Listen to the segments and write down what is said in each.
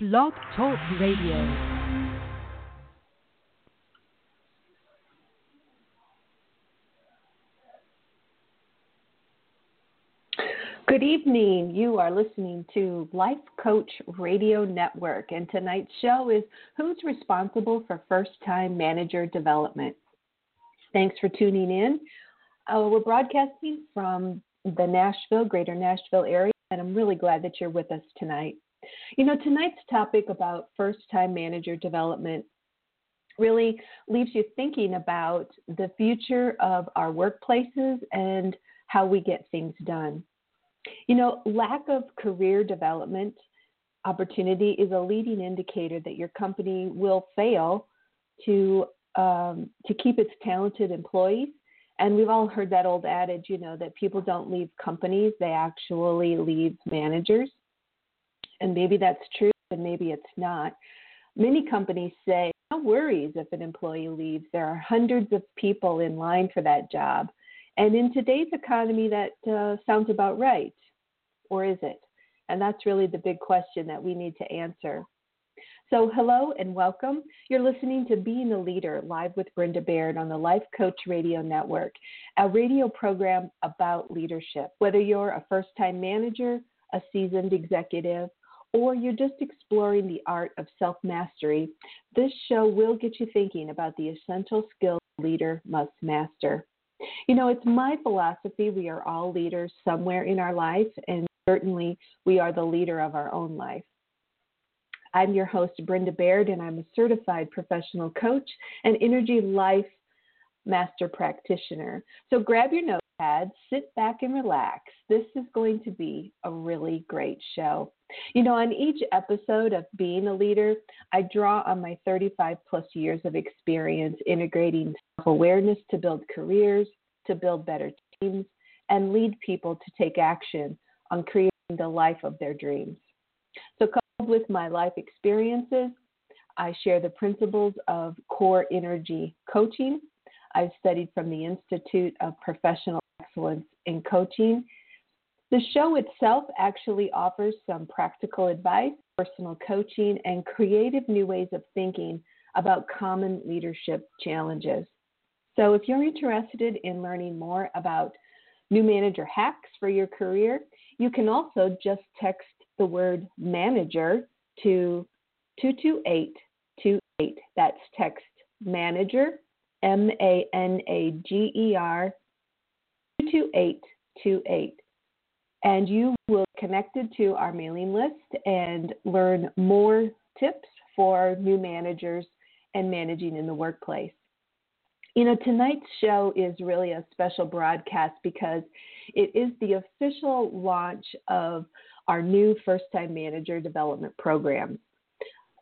Blog Talk Radio. Good evening. You are listening to Life Coach Radio Network, and tonight's show is Who's Responsible for First Time Manager Development? Thanks for tuning in. Uh, we're broadcasting from the Nashville, greater Nashville area, and I'm really glad that you're with us tonight. You know, tonight's topic about first time manager development really leaves you thinking about the future of our workplaces and how we get things done. You know, lack of career development opportunity is a leading indicator that your company will fail to um, to keep its talented employees. And we've all heard that old adage, you know, that people don't leave companies; they actually leave managers. And maybe that's true, and maybe it's not. Many companies say, no worries if an employee leaves. There are hundreds of people in line for that job. And in today's economy, that uh, sounds about right. Or is it? And that's really the big question that we need to answer. So, hello and welcome. You're listening to Being a Leader live with Brenda Baird on the Life Coach Radio Network, a radio program about leadership. Whether you're a first time manager, a seasoned executive, or you're just exploring the art of self mastery, this show will get you thinking about the essential skills a leader must master. You know, it's my philosophy we are all leaders somewhere in our life, and certainly we are the leader of our own life. I'm your host, Brenda Baird, and I'm a certified professional coach and energy life master practitioner. So grab your notepad, sit back and relax. This is going to be a really great show. You know, on each episode of Being a Leader, I draw on my 35 plus years of experience integrating self awareness to build careers, to build better teams, and lead people to take action on creating the life of their dreams. So, coupled with my life experiences, I share the principles of core energy coaching I've studied from the Institute of Professional Excellence in Coaching. The show itself actually offers some practical advice, personal coaching, and creative new ways of thinking about common leadership challenges. So, if you're interested in learning more about new manager hacks for your career, you can also just text the word manager to 22828. That's text manager M A N A G E R 22828. And you will be connected to our mailing list and learn more tips for new managers and managing in the workplace. You know, tonight's show is really a special broadcast because it is the official launch of our new first time manager development program.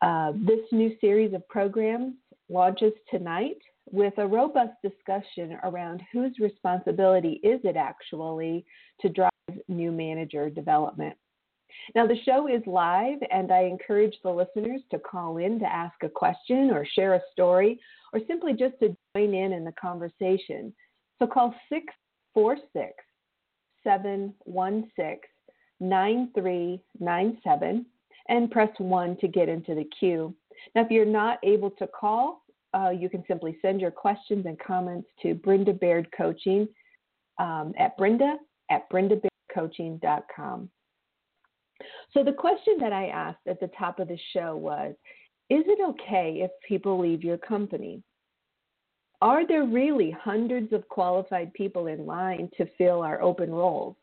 Uh, this new series of programs launches tonight with a robust discussion around whose responsibility is it actually to drive new manager development. Now, the show is live, and I encourage the listeners to call in to ask a question or share a story or simply just to join in in the conversation. So call 646 716 9397 and press 1 to get into the queue. Now, if you're not able to call, uh, you can simply send your questions and comments to Brenda Baird Coaching um, at Brenda at brendabairdcoaching.com. So the question that I asked at the top of the show was, is it okay if people leave your company? Are there really hundreds of qualified people in line to fill our open roles?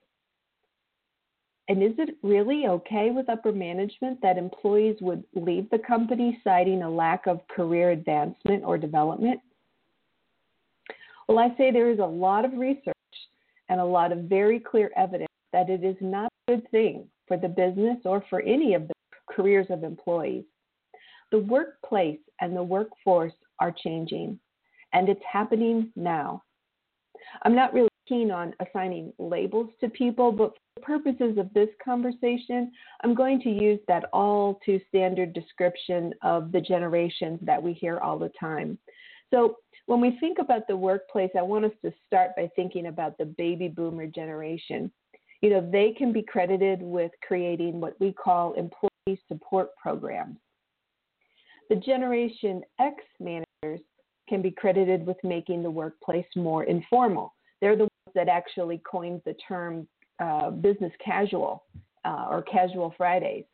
And is it really okay with upper management that employees would leave the company citing a lack of career advancement or development? Well, I say there is a lot of research and a lot of very clear evidence that it is not a good thing for the business or for any of the careers of employees. The workplace and the workforce are changing, and it's happening now. I'm not really keen on assigning labels to people, but for purposes of this conversation, I'm going to use that all too standard description of the generations that we hear all the time. So, when we think about the workplace, I want us to start by thinking about the baby boomer generation. You know, they can be credited with creating what we call employee employee support programs. The Generation X managers can be credited with making the workplace more informal. They're the ones that actually coined the term uh, business casual uh, or casual Fridays.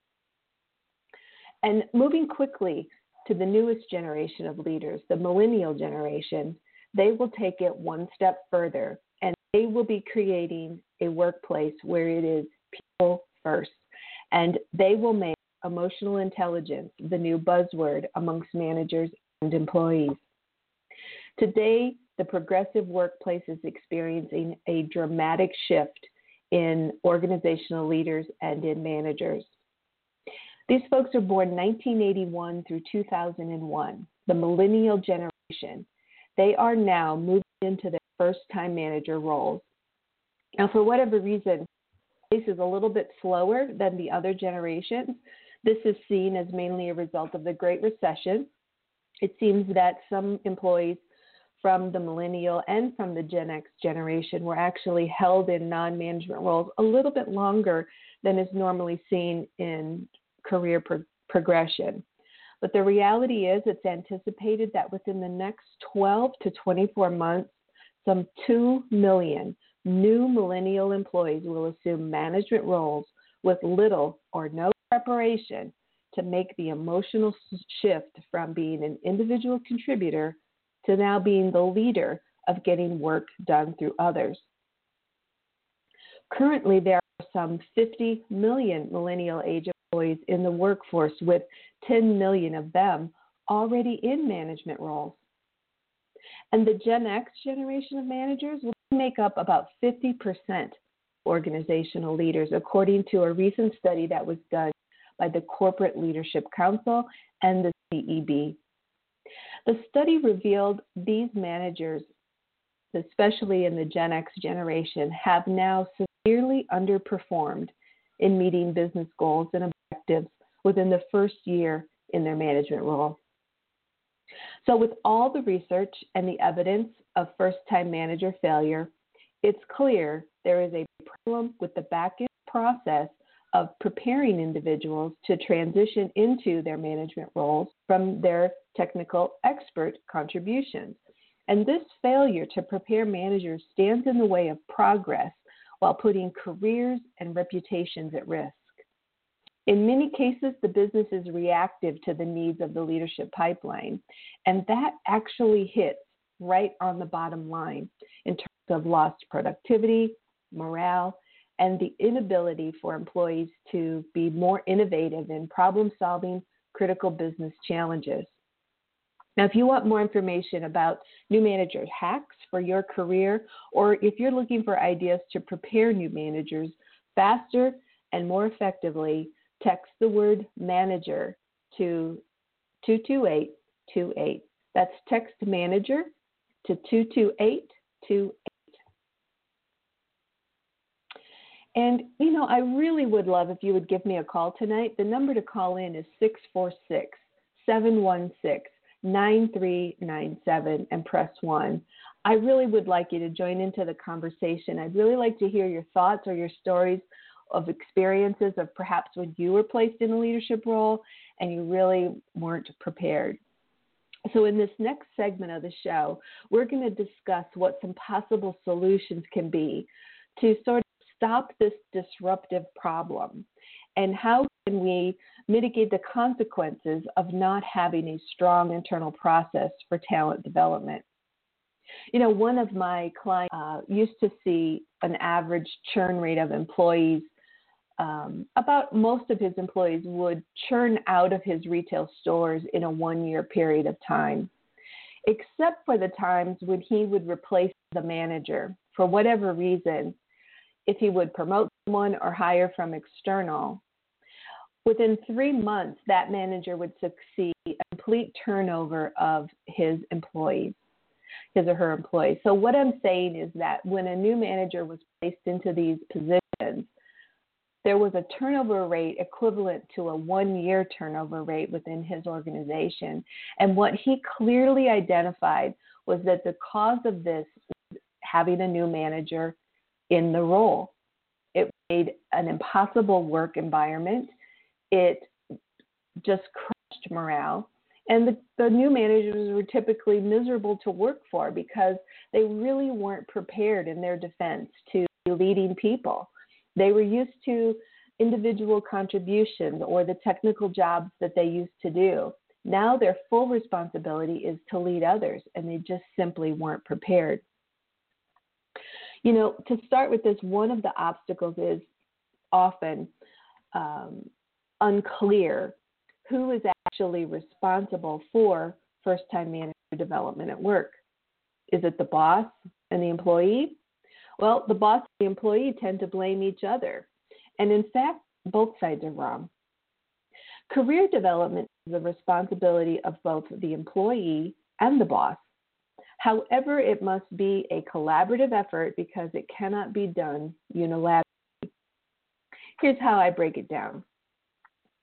And moving quickly to the newest generation of leaders, the millennial generation, they will take it one step further and they will be creating a workplace where it is people first. And they will make emotional intelligence the new buzzword amongst managers and employees. Today, the progressive workplace is experiencing a dramatic shift in organizational leaders and in managers. These folks are born 1981 through 2001, the millennial generation. They are now moving into their first time manager roles. Now, for whatever reason, this is a little bit slower than the other generations. This is seen as mainly a result of the Great Recession. It seems that some employees from the millennial and from the Gen X generation were actually held in non management roles a little bit longer than is normally seen in career pro- progression. But the reality is, it's anticipated that within the next 12 to 24 months, some 2 million new millennial employees will assume management roles with little or no preparation to make the emotional shift from being an individual contributor to now being the leader of getting work done through others. Currently, there are some 50 million millennial age employees in the workforce, with 10 million of them already in management roles. And the Gen X generation of managers will make up about 50% organizational leaders, according to a recent study that was done by the Corporate Leadership Council and the CEB. The study revealed these managers, especially in the Gen X generation, have now severely underperformed in meeting business goals and objectives within the first year in their management role. So, with all the research and the evidence of first time manager failure, it's clear there is a problem with the back end process of preparing individuals to transition into their management roles from their technical expert contributions. And this failure to prepare managers stands in the way of progress while putting careers and reputations at risk. In many cases, the business is reactive to the needs of the leadership pipeline, and that actually hits right on the bottom line in terms of lost productivity, morale, and the inability for employees to be more innovative in problem solving critical business challenges. Now, if you want more information about new manager hacks for your career, or if you're looking for ideas to prepare new managers faster and more effectively, text the word manager to 22828. That's text manager to 22828. And, you know, I really would love if you would give me a call tonight. The number to call in is 646 716 9397 and press 1. I really would like you to join into the conversation. I'd really like to hear your thoughts or your stories of experiences of perhaps when you were placed in a leadership role and you really weren't prepared. So, in this next segment of the show, we're going to discuss what some possible solutions can be to sort stop this disruptive problem? And how can we mitigate the consequences of not having a strong internal process for talent development? You know, one of my clients uh, used to see an average churn rate of employees. Um, about most of his employees would churn out of his retail stores in a one year period of time, except for the times when he would replace the manager. For whatever reason, if he would promote someone or hire from external. Within three months, that manager would succeed a complete turnover of his employees, his or her employees. So, what I'm saying is that when a new manager was placed into these positions, there was a turnover rate equivalent to a one year turnover rate within his organization. And what he clearly identified was that the cause of this was having a new manager in the role. It made an impossible work environment. It just crushed morale. And the, the new managers were typically miserable to work for because they really weren't prepared in their defense to be leading people. They were used to individual contributions or the technical jobs that they used to do. Now their full responsibility is to lead others, and they just simply weren't prepared. You know, to start with this, one of the obstacles is often um, unclear who is actually responsible for first time manager development at work. Is it the boss and the employee? Well, the boss and the employee tend to blame each other. And in fact, both sides are wrong. Career development is the responsibility of both the employee and the boss. However, it must be a collaborative effort because it cannot be done unilaterally. Here's how I break it down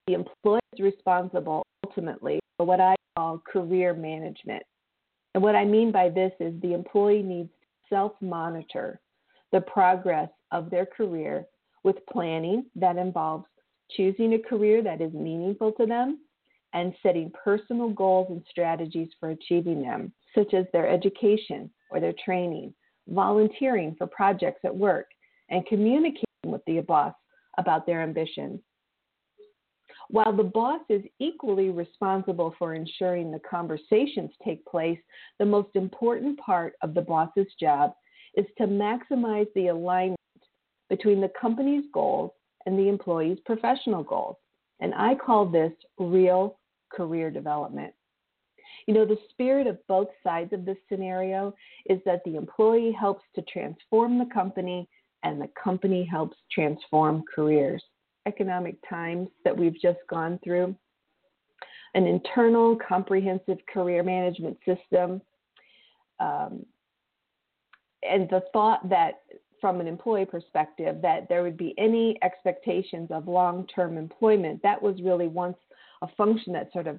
the employee is responsible ultimately for what I call career management. And what I mean by this is the employee needs to self monitor the progress of their career with planning that involves choosing a career that is meaningful to them and setting personal goals and strategies for achieving them, such as their education or their training, volunteering for projects at work, and communicating with the boss about their ambitions. While the boss is equally responsible for ensuring the conversations take place, the most important part of the boss's job is to maximize the alignment between the company's goals and the employee's professional goals. And I call this real career development. You know, the spirit of both sides of this scenario is that the employee helps to transform the company and the company helps transform careers. Economic times that we've just gone through, an internal comprehensive career management system, um, and the thought that from an employee perspective that there would be any expectations of long-term employment that was really once a function that sort of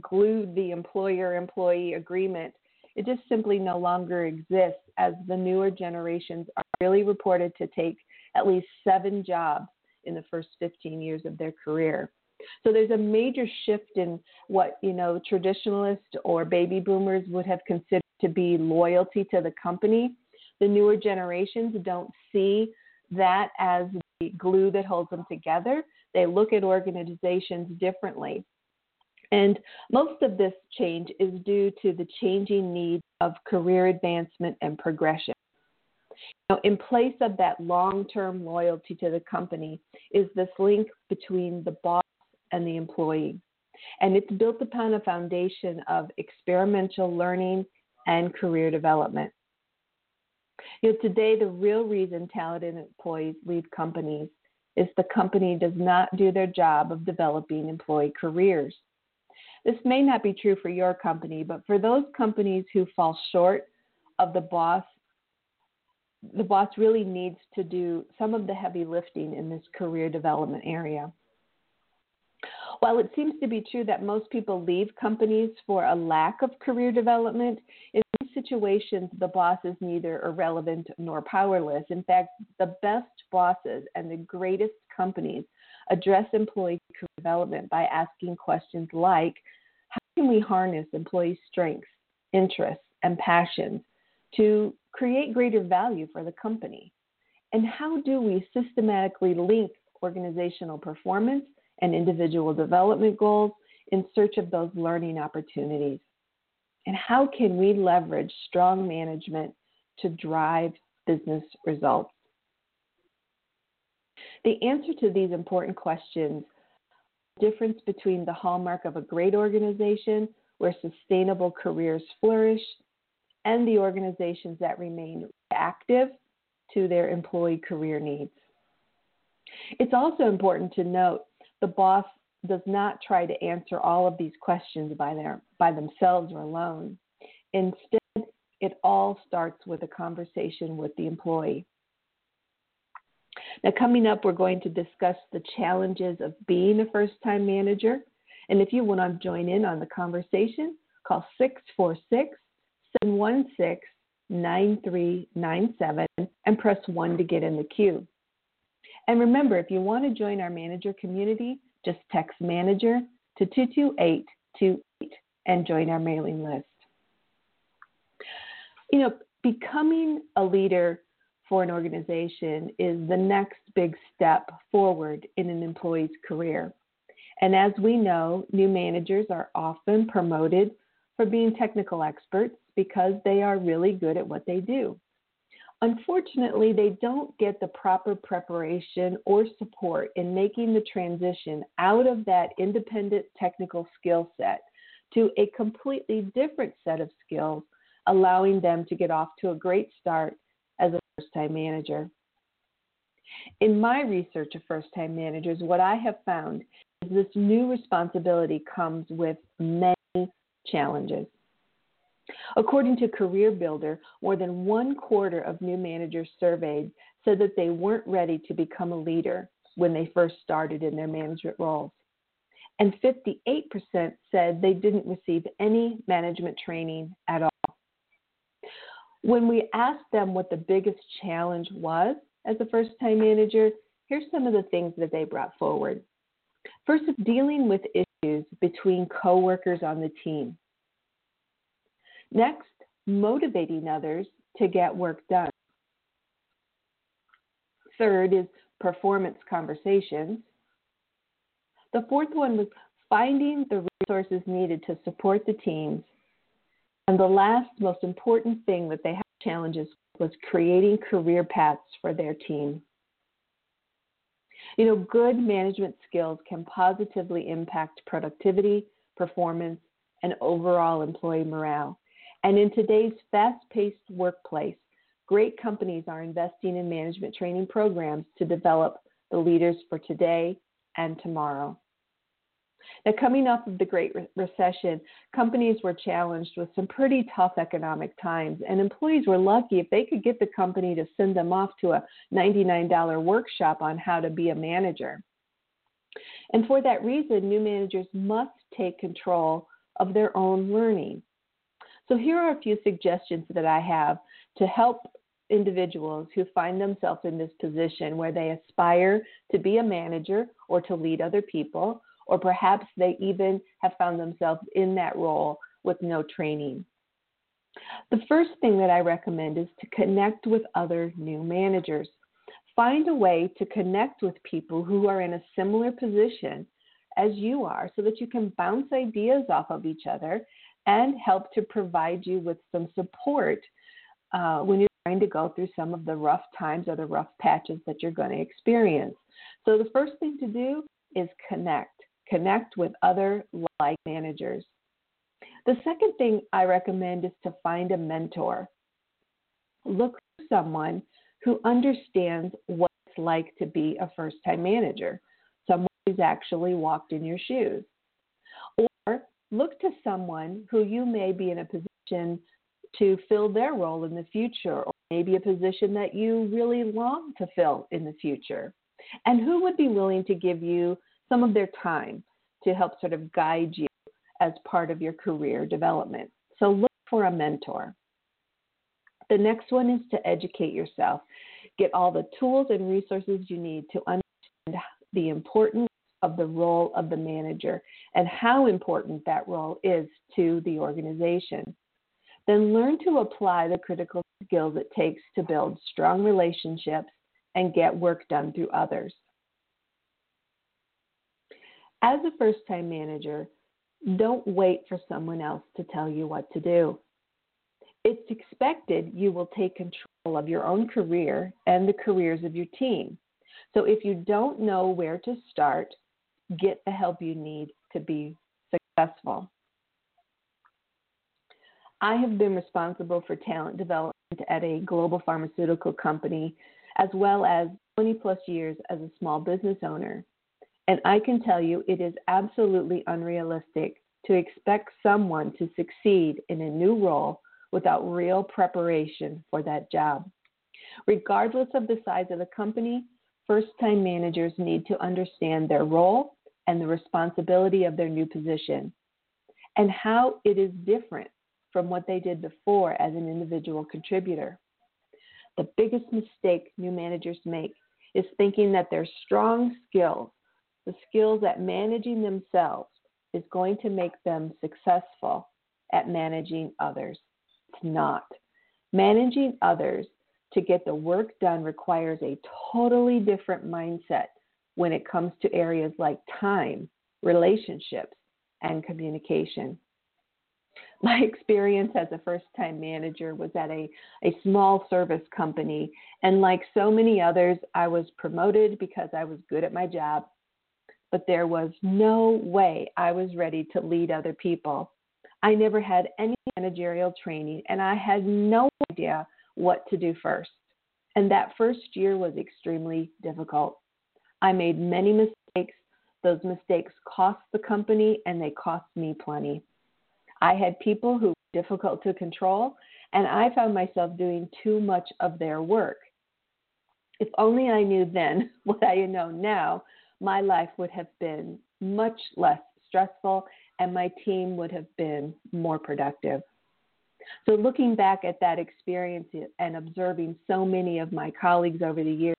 glued the employer employee agreement it just simply no longer exists as the newer generations are really reported to take at least seven jobs in the first 15 years of their career so there's a major shift in what you know traditionalists or baby boomers would have considered to be loyalty to the company the newer generations don't see that as the glue that holds them together. They look at organizations differently. And most of this change is due to the changing needs of career advancement and progression. Now, in place of that long term loyalty to the company is this link between the boss and the employee. And it's built upon a foundation of experimental learning and career development. You know, today the real reason talented employees leave companies is the company does not do their job of developing employee careers. This may not be true for your company, but for those companies who fall short of the boss, the boss really needs to do some of the heavy lifting in this career development area. While it seems to be true that most people leave companies for a lack of career development, situations, the boss is neither irrelevant nor powerless. In fact, the best bosses and the greatest companies address employee development by asking questions like How can we harness employee strengths, interests, and passions to create greater value for the company? And how do we systematically link organizational performance and individual development goals in search of those learning opportunities? And how can we leverage strong management to drive business results? The answer to these important questions difference between the hallmark of a great organization where sustainable careers flourish and the organizations that remain active to their employee career needs. It's also important to note the boss does not try to answer all of these questions by, their, by themselves or alone. Instead, it all starts with a conversation with the employee. Now, coming up, we're going to discuss the challenges of being a first time manager. And if you want to join in on the conversation, call 646 716 9397 and press 1 to get in the queue. And remember, if you want to join our manager community, just text manager to 22828 and join our mailing list. You know, becoming a leader for an organization is the next big step forward in an employee's career. And as we know, new managers are often promoted for being technical experts because they are really good at what they do. Unfortunately, they don't get the proper preparation or support in making the transition out of that independent technical skill set to a completely different set of skills, allowing them to get off to a great start as a first time manager. In my research of first time managers, what I have found is this new responsibility comes with many challenges. According to Career Builder, more than one quarter of new managers surveyed said that they weren't ready to become a leader when they first started in their management roles. And 58% said they didn't receive any management training at all. When we asked them what the biggest challenge was as a first time manager, here's some of the things that they brought forward. First, dealing with issues between coworkers on the team. Next, motivating others to get work done. Third is performance conversations. The fourth one was finding the resources needed to support the teams. And the last most important thing that they had challenges was creating career paths for their team. You know, good management skills can positively impact productivity, performance, and overall employee morale. And in today's fast paced workplace, great companies are investing in management training programs to develop the leaders for today and tomorrow. Now, coming off of the Great Recession, companies were challenged with some pretty tough economic times, and employees were lucky if they could get the company to send them off to a $99 workshop on how to be a manager. And for that reason, new managers must take control of their own learning. So here are a few suggestions that I have to help individuals who find themselves in this position where they aspire to be a manager or to lead other people, or perhaps they even have found themselves in that role with no training. The first thing that I recommend is to connect with other new managers. Find a way to connect with people who are in a similar position as you are so that you can bounce ideas off of each other and help to provide you with some support uh, when you're trying to go through some of the rough times or the rough patches that you're going to experience. So, the first thing to do is connect. Connect with other like managers. The second thing I recommend is to find a mentor. Look for someone who understands what it's like to be a first time manager, someone who's actually walked in your shoes look to someone who you may be in a position to fill their role in the future, or maybe a position that you really long to fill in the future. And who would be willing to give you some of their time to help sort of guide you as part of your career development? So look for a mentor. The next one is to educate yourself. Get all the tools and resources you need to understand the importance of the role of the manager and how important that role is to the organization. Then learn to apply the critical skills it takes to build strong relationships and get work done through others. As a first time manager, don't wait for someone else to tell you what to do. It's expected you will take control of your own career and the careers of your team. So if you don't know where to start, get the help you need to be successful. I have been responsible for talent development at a global pharmaceutical company as well as 20 plus years as a small business owner. And I can tell you it is absolutely unrealistic to expect someone to succeed in a new role without real preparation for that job. Regardless of the size of the company, first time managers need to understand their role and the responsibility of their new position and how it is different from what they did before as an individual contributor. The biggest mistake new managers make is thinking that their strong skills, the skills at managing themselves, is going to make them successful at managing others. It's not. Managing others to get the work done requires a totally different mindset when it comes to areas like time, relationships, and communication. My experience as a first time manager was at a, a small service company, and like so many others, I was promoted because I was good at my job, but there was no way I was ready to lead other people. I never had any managerial training, and I had no idea what to do first. And that first year was extremely difficult. I made many mistakes. Those mistakes cost the company and they cost me plenty. I had people who were difficult to control, and I found myself doing too much of their work. If only I knew then what I know now, my life would have been much less stressful and my team would have been more productive. So, looking back at that experience and observing so many of my colleagues over the years,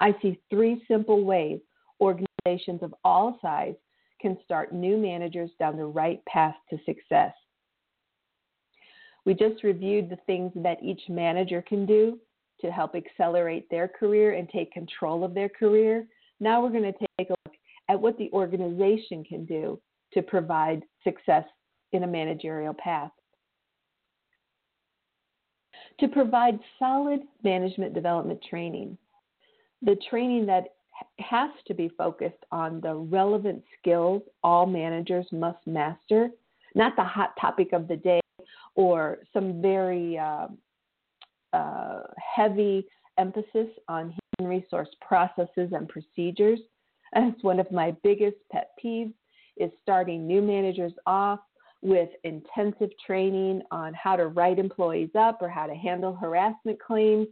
I see three simple ways organizations of all size can start new managers down the right path to success. We just reviewed the things that each manager can do to help accelerate their career and take control of their career. Now we're going to take a look at what the organization can do to provide success in a managerial path. To provide solid management development training, the training that has to be focused on the relevant skills all managers must master, not the hot topic of the day or some very uh, uh, heavy emphasis on human resource processes and procedures. That's one of my biggest pet peeves is starting new managers off with intensive training on how to write employees up or how to handle harassment claims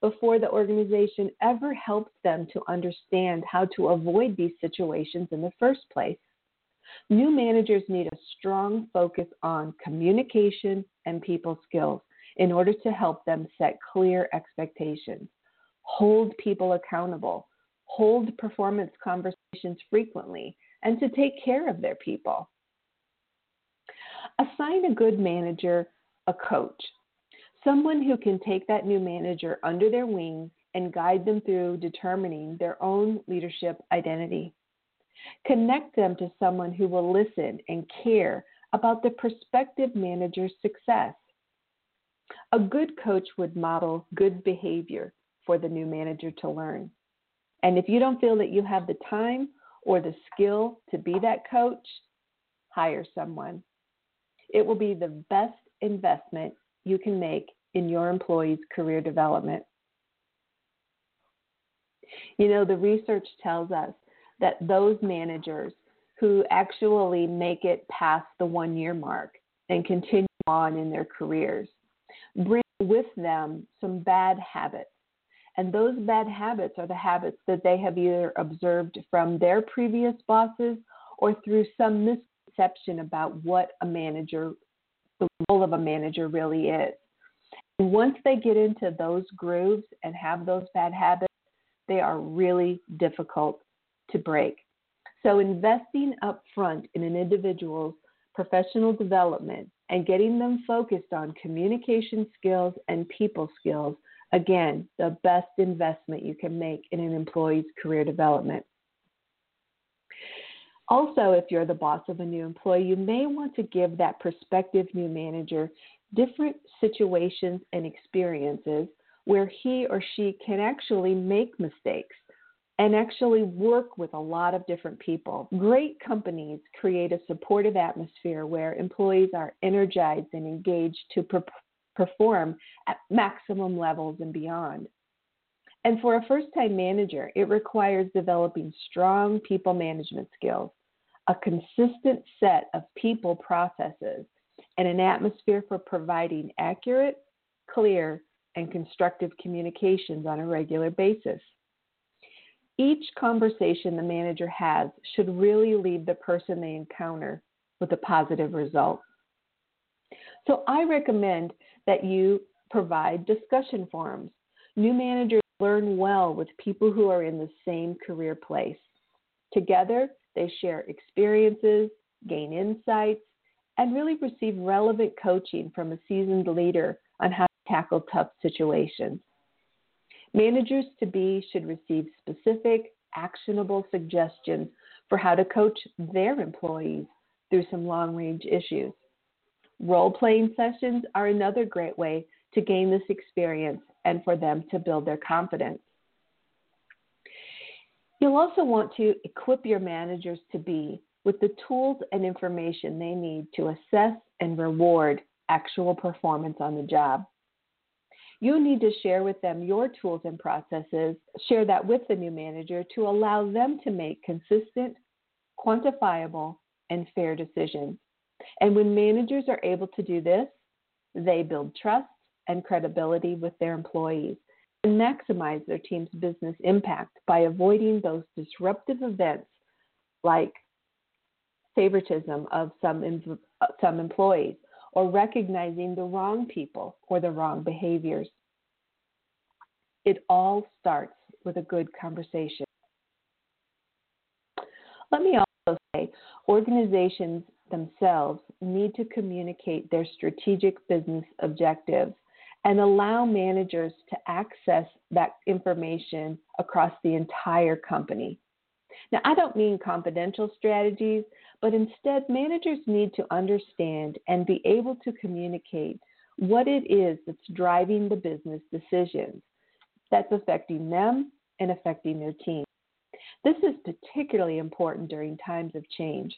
before the organization ever helps them to understand how to avoid these situations in the first place. New managers need a strong focus on communication and people skills in order to help them set clear expectations, hold people accountable, hold performance conversations frequently, and to take care of their people. Assign a good manager a coach someone who can take that new manager under their wing and guide them through determining their own leadership identity. Connect them to someone who will listen and care about the prospective manager's success. A good coach would model good behavior for the new manager to learn. And if you don't feel that you have the time or the skill to be that coach, hire someone. It will be the best investment you can make in your employees' career development. You know, the research tells us that those managers who actually make it past the one year mark and continue on in their careers bring with them some bad habits. And those bad habits are the habits that they have either observed from their previous bosses or through some misconception about what a manager, the role of a manager really is. Once they get into those grooves and have those bad habits, they are really difficult to break. So, investing up front in an individual's professional development and getting them focused on communication skills and people skills, again, the best investment you can make in an employee's career development. Also, if you're the boss of a new employee, you may want to give that prospective new manager different situations and experiences where he or she can actually make mistakes and actually work with a lot of different people. Great companies create a supportive atmosphere where employees are energized and engaged to per- perform at maximum levels and beyond. And for a first time manager, it requires developing strong people management skills, a consistent set of people processes, and an atmosphere for providing accurate, clear, and constructive communications on a regular basis. Each conversation the manager has should really leave the person they encounter with a positive result. So I recommend that you provide discussion forums. New managers learn well with people who are in the same career place. Together, they share experiences, gain insights, and really receive relevant coaching from a seasoned leader on how to tackle tough situations. Managers to be should receive specific, actionable suggestions for how to coach their employees through some long range issues. Role playing sessions are another great way to gain this experience and for them to build their confidence. You'll also want to equip your managers to be with the tools and information they need to assess and reward actual performance on the job. You need to share with them your tools and processes, share that with the new manager to allow them to make consistent, quantifiable, and fair decisions. And when managers are able to do this, they build trust and credibility with their employees and maximize their team's business impact by avoiding those disruptive events like favoritism of some, uh, some employees or recognizing the wrong people or the wrong behaviors. It all starts with a good conversation. Let me also say organizations themselves need to communicate their strategic business objectives and allow managers to access that information across the entire company. Now, I don't mean confidential strategies, but instead, managers need to understand and be able to communicate what it is that's driving the business decisions that's affecting them and affecting their team. This is particularly important during times of change.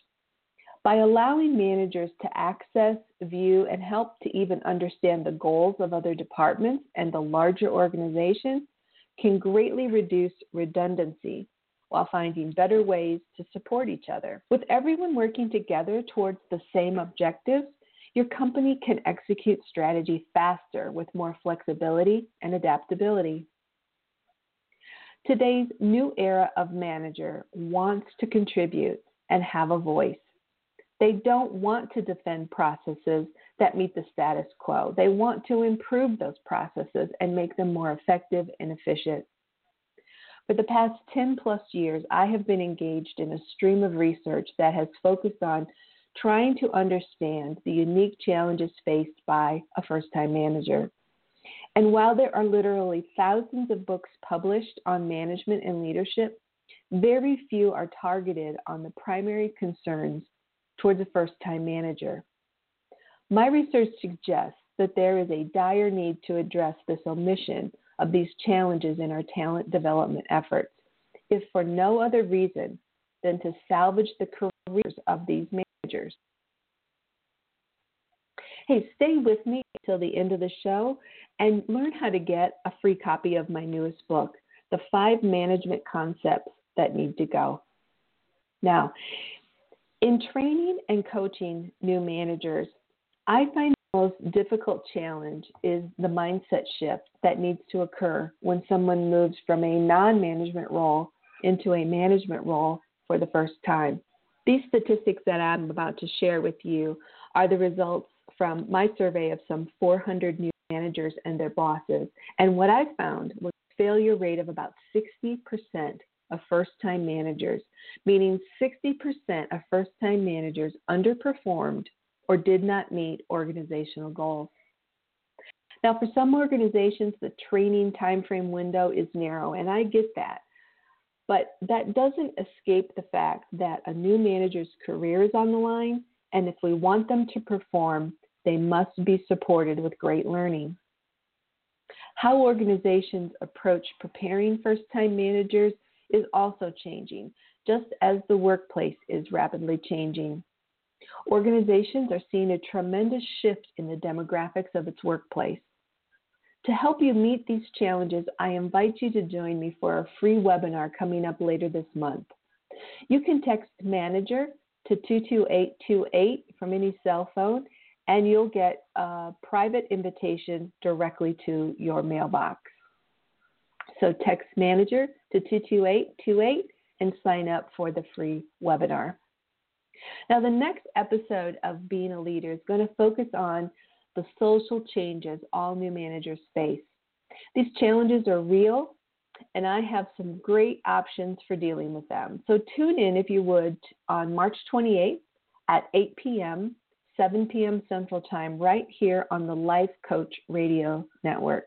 By allowing managers to access, view, and help to even understand the goals of other departments and the larger organization can greatly reduce redundancy while finding better ways to support each other. With everyone working together towards the same objectives, your company can execute strategy faster with more flexibility and adaptability. Today's new era of manager wants to contribute and have a voice. They don't want to defend processes that meet the status quo. They want to improve those processes and make them more effective and efficient. For the past 10 plus years, I have been engaged in a stream of research that has focused on trying to understand the unique challenges faced by a first time manager. And while there are literally thousands of books published on management and leadership, very few are targeted on the primary concerns towards a first time manager. My research suggests that there is a dire need to address this omission of these challenges in our talent development efforts, if for no other reason than to salvage the careers of these managers. Hey, stay with me till the end of the show and learn how to get a free copy of my newest book, The Five Management Concepts That Need to Go. Now, in training and coaching new managers, I find most difficult challenge is the mindset shift that needs to occur when someone moves from a non management role into a management role for the first time. These statistics that I'm about to share with you are the results from my survey of some 400 new managers and their bosses. And what I found was a failure rate of about 60% of first time managers, meaning 60% of first time managers underperformed or did not meet organizational goals. Now, for some organizations, the training timeframe window is narrow, and I get that. But that doesn't escape the fact that a new manager's career is on the line, and if we want them to perform, they must be supported with great learning. How organizations approach preparing first time managers is also changing, just as the workplace is rapidly changing. Organizations are seeing a tremendous shift in the demographics of its workplace. To help you meet these challenges, I invite you to join me for a free webinar coming up later this month. You can text manager to 22828 from any cell phone, and you'll get a private invitation directly to your mailbox. So text manager to 22828 and sign up for the free webinar. Now, the next episode of Being a Leader is going to focus on the social changes all new managers face. These challenges are real, and I have some great options for dealing with them. So tune in, if you would, on March 28th at 8 p.m., 7 p.m. Central Time, right here on the Life Coach Radio Network.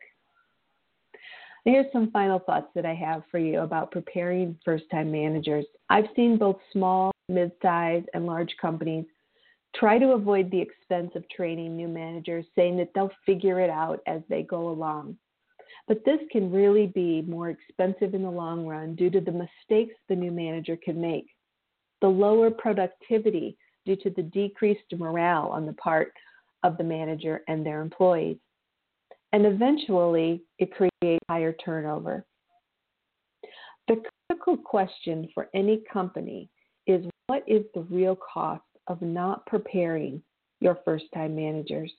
Here's some final thoughts that I have for you about preparing first time managers. I've seen both small, mid sized, and large companies try to avoid the expense of training new managers, saying that they'll figure it out as they go along. But this can really be more expensive in the long run due to the mistakes the new manager can make, the lower productivity due to the decreased morale on the part of the manager and their employees. And eventually, it creates higher turnover. The critical question for any company what is the real cost of not preparing your first time managers?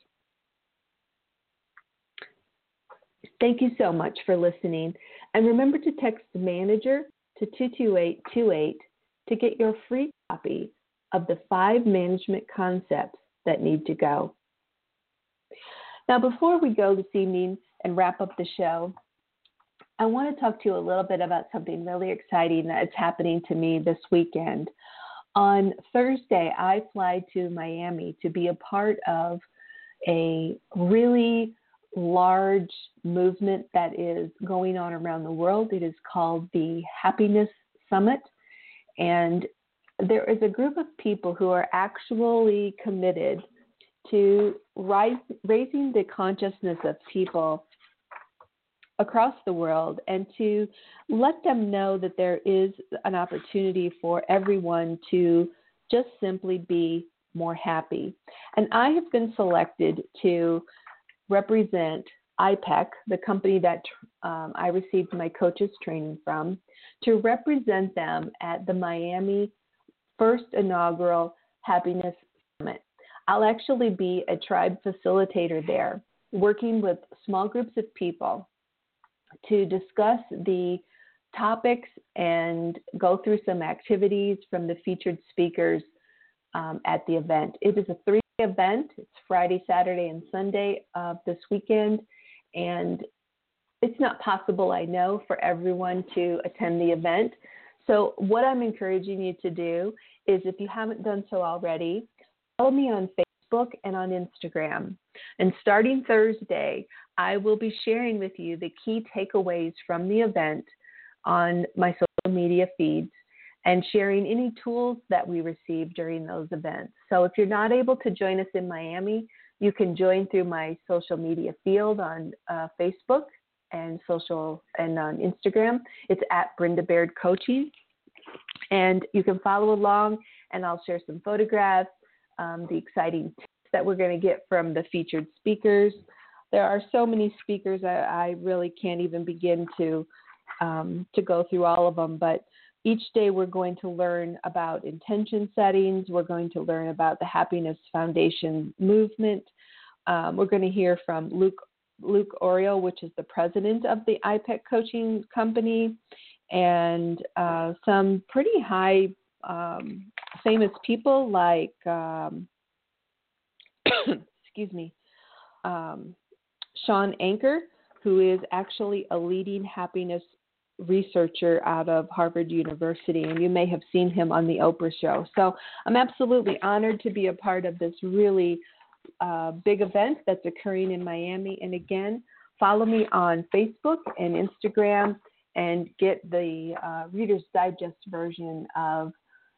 Thank you so much for listening. And remember to text the manager to 22828 to get your free copy of the five management concepts that need to go. Now, before we go this evening and wrap up the show, I want to talk to you a little bit about something really exciting that's happening to me this weekend. On Thursday, I fly to Miami to be a part of a really large movement that is going on around the world. It is called the Happiness Summit. And there is a group of people who are actually committed to rise, raising the consciousness of people across the world and to let them know that there is an opportunity for everyone to just simply be more happy. And I have been selected to represent IPEC, the company that um, I received my coaches training from, to represent them at the Miami first inaugural Happiness Summit. I'll actually be a tribe facilitator there, working with small groups of people to discuss the topics and go through some activities from the featured speakers um, at the event. It is a three day event, it's Friday, Saturday, and Sunday of this weekend. And it's not possible, I know, for everyone to attend the event. So, what I'm encouraging you to do is if you haven't done so already, follow me on Facebook and on Instagram. And starting Thursday, I will be sharing with you the key takeaways from the event on my social media feeds and sharing any tools that we receive during those events. So if you're not able to join us in Miami, you can join through my social media field on uh, Facebook and social and on Instagram. It's at Brenda Baird Coaching. And you can follow along and I'll share some photographs, um, the exciting tips that we're going to get from the featured speakers. There are so many speakers, I, I really can't even begin to um, to go through all of them. But each day we're going to learn about intention settings. We're going to learn about the Happiness Foundation movement. Um, we're going to hear from Luke Luke Iorio, which is the president of the IPEC Coaching Company, and uh, some pretty high um, famous people like um, excuse me, um, Shawn Achor, who is actually a leading happiness researcher out of Harvard University, and you may have seen him on the Oprah show. So I'm absolutely honored to be a part of this really uh, big event that's occurring in Miami. And again, follow me on Facebook and Instagram and get the uh, Reader's Digest version of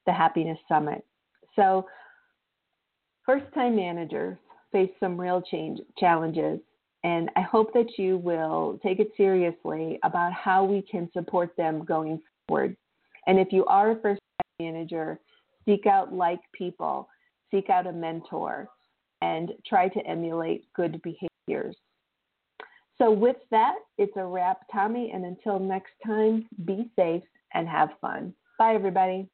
the Happiness Summit. So, first time managers face some real change challenges and I hope that you will take it seriously about how we can support them going forward. And if you are a first time manager, seek out like people, seek out a mentor, and try to emulate good behaviors. So, with that, it's a wrap, Tommy. And until next time, be safe and have fun. Bye, everybody.